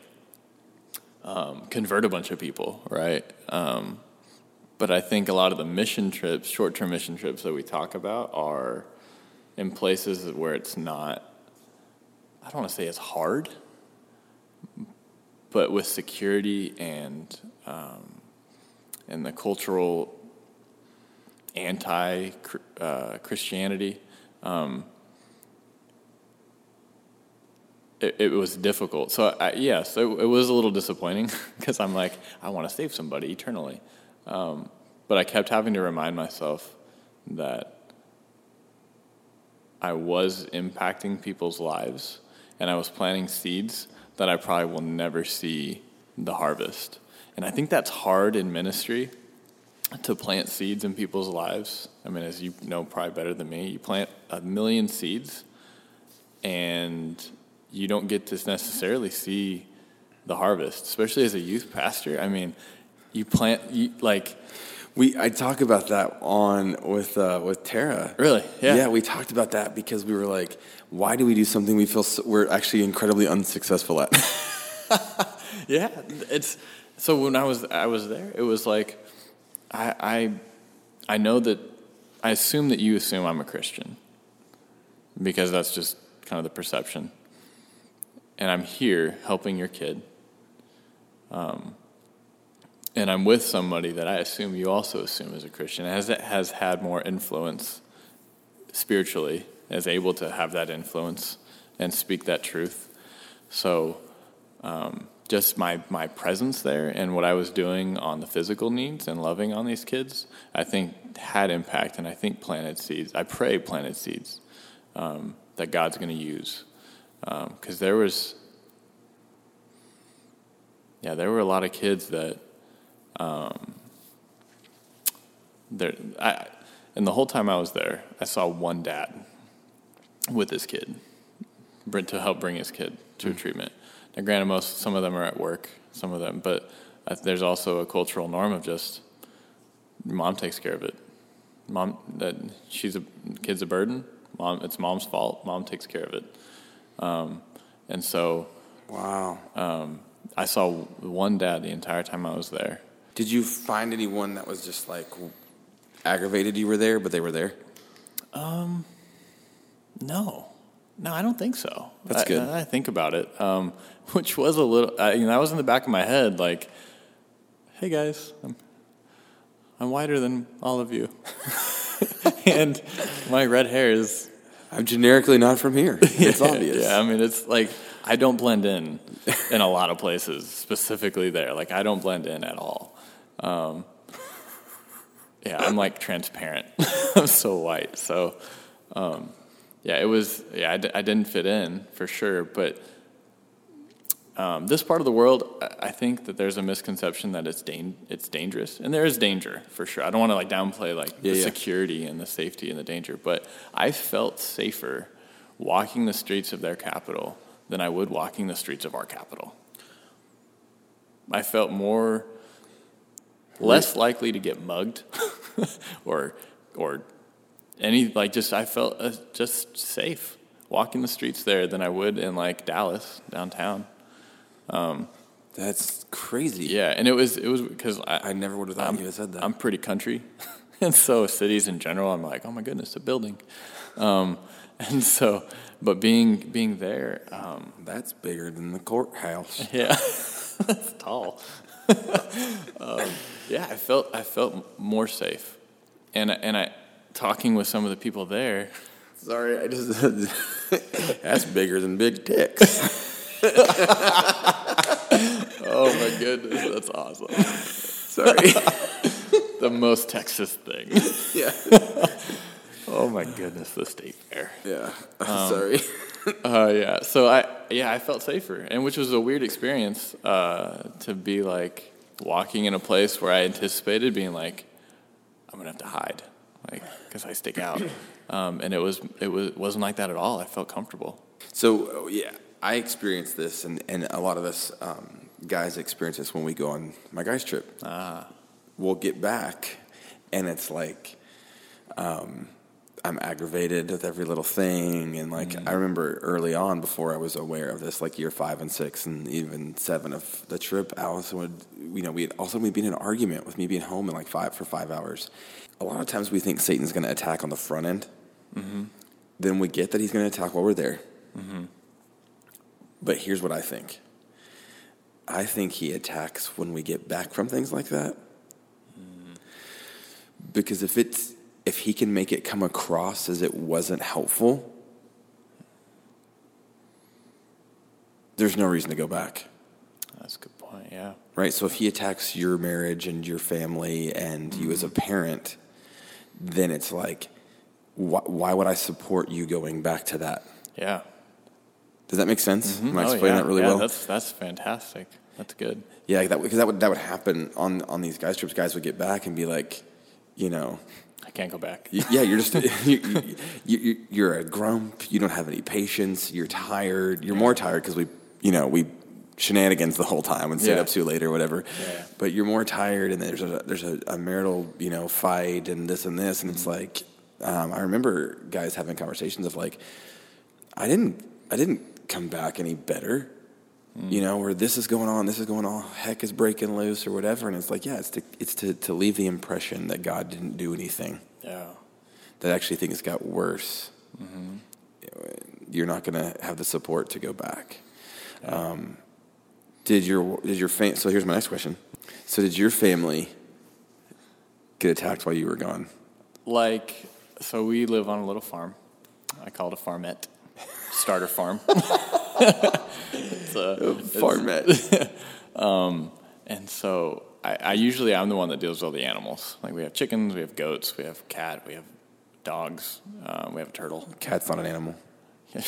um, convert a bunch of people, right? Um, but I think a lot of the mission trips, short-term mission trips that we talk about, are in places where it's not. I don't want to say it's hard, but with security and um, and the cultural anti uh, Christianity, um, it, it was difficult. So I, yes, it, it was a little disappointing because I'm like, I want to save somebody eternally, um, but I kept having to remind myself that I was impacting people's lives and I was planting seeds that I probably will never see the harvest. And I think that's hard in ministry to plant seeds in people's lives. I mean, as you know probably better than me, you plant a million seeds and you don't get to necessarily see the harvest, especially as a youth pastor. I mean, you plant you like We I talk about that on with uh, with Tara. Really? Yeah. Yeah, we talked about that because we were like, why do we do something we feel so, we're actually incredibly unsuccessful at? Yeah, it's so when I was I was there, it was like I I I know that I assume that you assume I'm a Christian because that's just kind of the perception, and I'm here helping your kid, um, and I'm with somebody that I assume you also assume is a Christian has has had more influence spiritually, is able to have that influence and speak that truth, so um, just my, my presence there and what I was doing on the physical needs and loving on these kids, I think had impact and I think planted seeds. I pray planted seeds um, that God's going to use. Because um, there was, yeah, there were a lot of kids that, um, there, I, and the whole time I was there, I saw one dad with his kid to help bring his kid to mm-hmm. treatment. Now, granted, most some of them are at work, some of them, but there's also a cultural norm of just mom takes care of it. Mom that she's a kid's a burden. Mom, it's mom's fault. Mom takes care of it. Um, and so, wow. Um, I saw one dad the entire time I was there. Did you find anyone that was just like aggravated you were there, but they were there? Um, no. No, I don't think so. That's good. I, I think about it, um, which was a little. I, you know, that was in the back of my head, like, "Hey guys, I'm, I'm whiter than all of you, and my red hair is." I'm generically not from here. It's obvious. Yeah, I mean, it's like I don't blend in in a lot of places, specifically there. Like I don't blend in at all. Um, yeah, I'm like transparent. I'm so white. So. Um, yeah, it was. Yeah, I d- I didn't fit in for sure, but um, this part of the world, I think that there's a misconception that it's dan- it's dangerous, and there is danger for sure. I don't want to like downplay like yeah, the yeah. security and the safety and the danger, but I felt safer walking the streets of their capital than I would walking the streets of our capital. I felt more less likely to get mugged or or any like just I felt uh, just safe walking the streets there than I would in like Dallas downtown. Um, That's crazy. Yeah, and it was it was because I, I never would have thought I'm, you had said that. I'm pretty country, and so cities in general, I'm like, oh my goodness, a building, um, and so, but being being there, um, that's bigger than the courthouse. Yeah, that's tall. Um, yeah, I felt I felt more safe, and and I talking with some of the people there. Sorry, I just that's bigger than Big Tex. Oh my goodness, that's awesome. Sorry. the most Texas thing. Yeah. oh my goodness, the state fair. Yeah. Um, Sorry. uh, yeah. So I yeah I felt safer, and which was a weird experience uh, to be like walking in a place where I anticipated being like I'm gonna have to hide like because I stick out. Um, and it was it was wasn't like that at all. I felt comfortable. So yeah, I experience this, and, and a lot of us um, guys experience this when we go on my guys trip. Ah. We'll get back, and it's like. Um, I'm aggravated with every little thing. And like, mm. I remember early on, before I was aware of this, like year five and six and even seven of the trip, Allison would, you know, we'd also we'd be in an argument with me being home in like five for five hours a lot of times we think Satan's going to attack on the front end. Mm-hmm. Then we get that he's going to attack while we're there. Mm-hmm. But here's what I think I think he attacks when we get back from things like that. Mm-hmm. Because if it's if he can make it come across as it wasn't helpful, there's no reason to go back. That's a good point, yeah. Right? So if he attacks your marriage and your family and mm-hmm. you as a mm-hmm. parent, then it's like, wh- why would I support you going back to that? Yeah. Does that make sense? Mm-hmm. Am I oh, explaining yeah. that really yeah, well? That's that's fantastic. That's good. Yeah, that because that would that would happen on on these guys trips. Guys would get back and be like, you know, I can't go back. yeah, you're just you, you, you, you're a grump. You don't have any patience. You're tired. You're more tired because we, you know, we shenanigans the whole time and stayed Yeah. up too late or whatever. Yeah. But you're more tired, and there's a there's a, a marital you know fight and this and this, and it's like um, I remember guys having conversations of like, I didn't I didn't come back any better. You know, where this is going on, this is going on, heck is breaking loose or whatever, and it's like, yeah, it's to it's to, to leave the impression that God didn't do anything Yeah. that actually things got worse, you're not going to have the support to go back. Um, did your did your fam- so here's my next question. So did your family get attacked while you were gone? Like, so we live on a little farm. I call it a farmette, starter farm. it's a, Farmette. And so I, I usually I'm the one that deals with all the animals. Like we have chickens, we have goats, we have cat, we have dogs, um, we have a turtle. Cat's not an animal.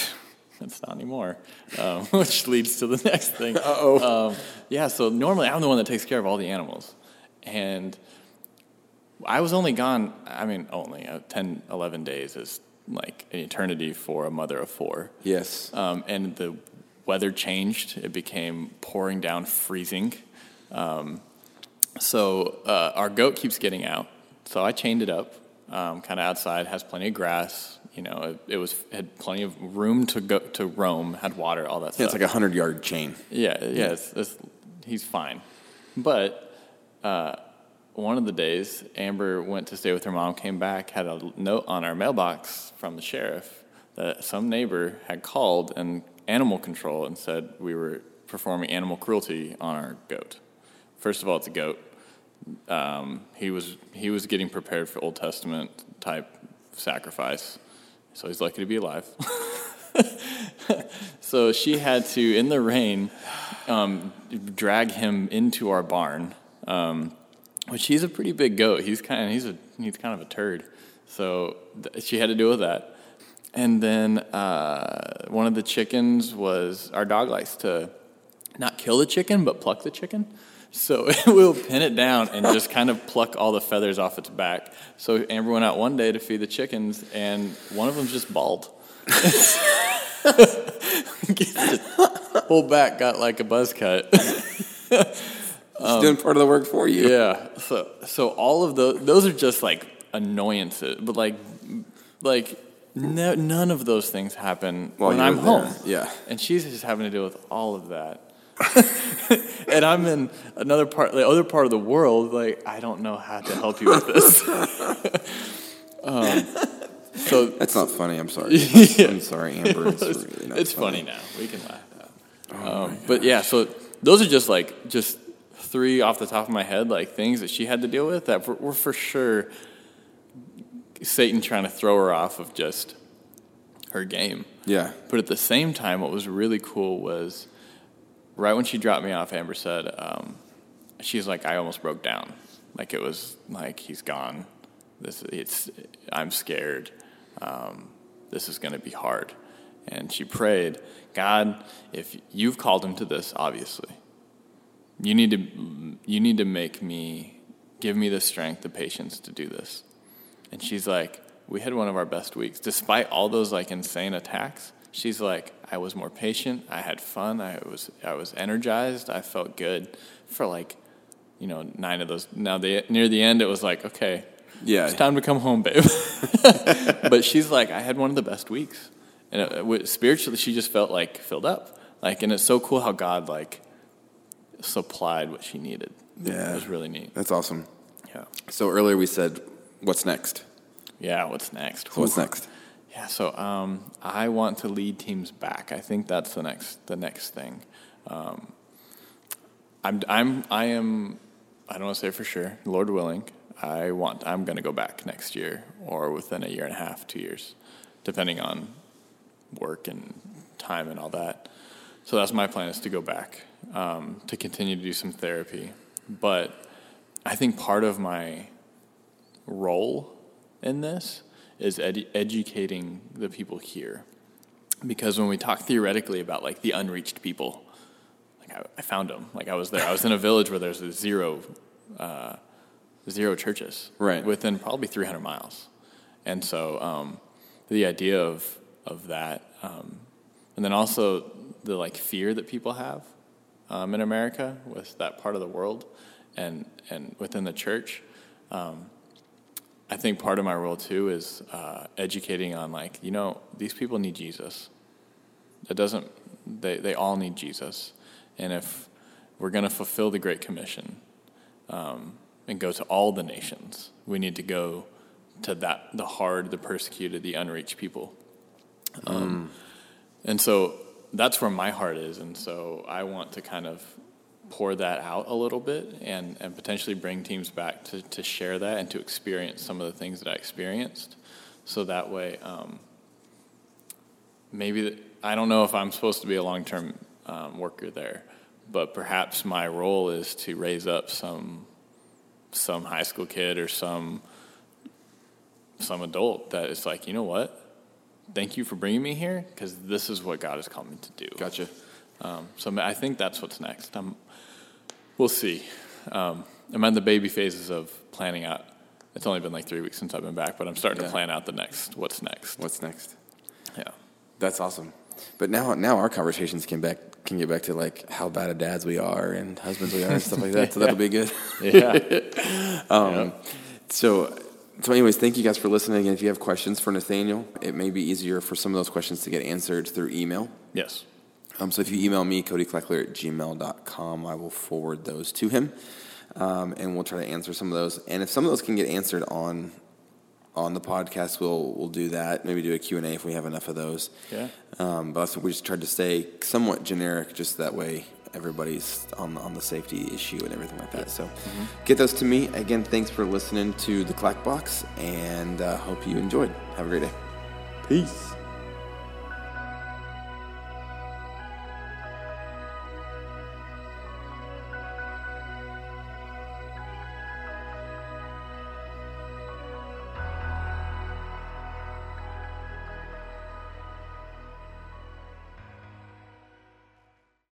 It's not anymore, um, which leads to the next thing. Uh oh. Um, yeah, so normally I'm the one that takes care of all the animals. And I was only gone, I mean, only uh, 10, 11 days is like an eternity for a mother of four. Yes. Um, and the weather changed. It became pouring down, freezing. Um, so uh, our goat keeps getting out. So I chained it up, um, kind of outside. Has plenty of grass. You know, it, it was had plenty of room to go to roam. Had water, all that Yeah, stuff. it's like a hundred yard chain. Yeah, yeah, it's, it's, he's fine. But uh, one of the days, Amber went to stay with her mom, came back, had a note on our mailbox from the sheriff that some neighbor had called and animal control and said we were performing animal cruelty on our goat. First of all, it's a goat. Um, he was he was getting prepared for Old Testament type sacrifice, so he's lucky to be alive. so she had to, in the rain, um, drag him into our barn, um, which he's a pretty big goat. He's kind of he's a he's kind of a turd. So th- she had to deal with that. And then uh, one of the chickens was our dog likes to not kill the chicken but pluck the chicken. So we'll pin it down and just kind of pluck all the feathers off its back. So Amber went out one day to feed the chickens, and one of them's just bald. whole back got like a buzz cut. It's doing part of the work for you. Yeah. So so all of those those are just like annoyances, but like like no, none of those things happen While when I'm there. home. Yeah. And she's just having to deal with all of that. and I'm in another part, the other part of the world. Like I don't know how to help you with this. um, so That's not funny. I'm sorry. I'm sorry, Amber. It's, really it's funny now. We can laugh. Um, but yeah, so those are just like just three off the top of my head, like things that she had to deal with that were, were for sure Satan trying to throw her off of just her game. Yeah. But at the same time, what was really cool was right when she dropped me off, Amber said, um, she's like, I almost broke down. Like it was like, he's gone. This, it's, I'm scared. Um, this is going to be hard. And she prayed, God, if you've called him to this, obviously, you need to, you need to make me, give me the strength, the patience to do this. And she's like, we had one of our best weeks. Despite all those like insane attacks, she's like, I was more patient, I had fun, I was I was energized, I felt good for like, you know, nine of those. Now the near the end it was like, okay, Yeah. it's time to come home, babe. but she's like, I had one of the best weeks. And it, it, spiritually she just felt like filled up. Like and it's so cool how God like supplied what she needed. Yeah. It was really neat. That's awesome. Yeah. So earlier we said, what's next? Yeah, what's next? So what's next? Yeah, so um, I want to lead teams back. I think that's the next the next thing. Um, I'm I'm I am I don't want to say for sure, Lord willing. I want I'm going to go back next year or within a year and a half, two years, depending on work and time and all that. So that's my plan is to go back um, to continue to do some therapy. But I think part of my role in this is edu- educating the people here. Because when we talk theoretically about like the unreached people, like I, I found them. Like I was there. I was in a village where there's a zero, uh, zero churches. Right. Within probably 300 miles, and so um, the idea of of that, um, and then also the like fear that people have um, in America with that part of the world, and and within the church. Um, I think part of my role too is uh, educating on like you know these people need Jesus. It doesn't. They they all need Jesus, and if we're going to fulfill the Great Commission um, and go to all the nations, we need to go to that the hard, the persecuted, the unreached people. Um, And so that's where my heart is, and so I want to kind of pour that out a little bit and, and potentially bring teams back to, to share that and to experience some of the things that I experienced. So that way, um, maybe the, I don't know if I'm supposed to be a long term um, worker there, but perhaps my role is to raise up some some high school kid or some some adult that is like, you know what? Thank you for bringing me here because this is what God has called me to do. Gotcha. Um, so I think that's what's next. I'm, we'll see. Um, I'm in the baby phases of planning out. It's only been like three weeks since I've been back, but I'm starting Yeah. to plan out the next. What's next? What's next? Yeah. That's awesome. But now, now our conversations can back can get back to like how bad of dads we are and husbands we are and stuff like that. So that'll be good. Yeah. Um, So, so anyways, thank you guys for listening. And if you have questions for Nathanael, it may be easier for some of those questions to get answered through email. yes. Um, so if you email me, Cody CodyCleckler at gmail.com, I will forward those to him. Um, and we'll try to answer some of those. And if some of those can get answered on on the podcast, we'll we'll do that. Maybe do a Q&A if we have enough of those. Yeah. Um, but also we just tried to stay somewhat generic, just that way everybody's on on the safety issue and everything like that. So get those to me. Again, thanks for listening to the Clack Box, and uh, hope you enjoyed. Have a great day. Peace.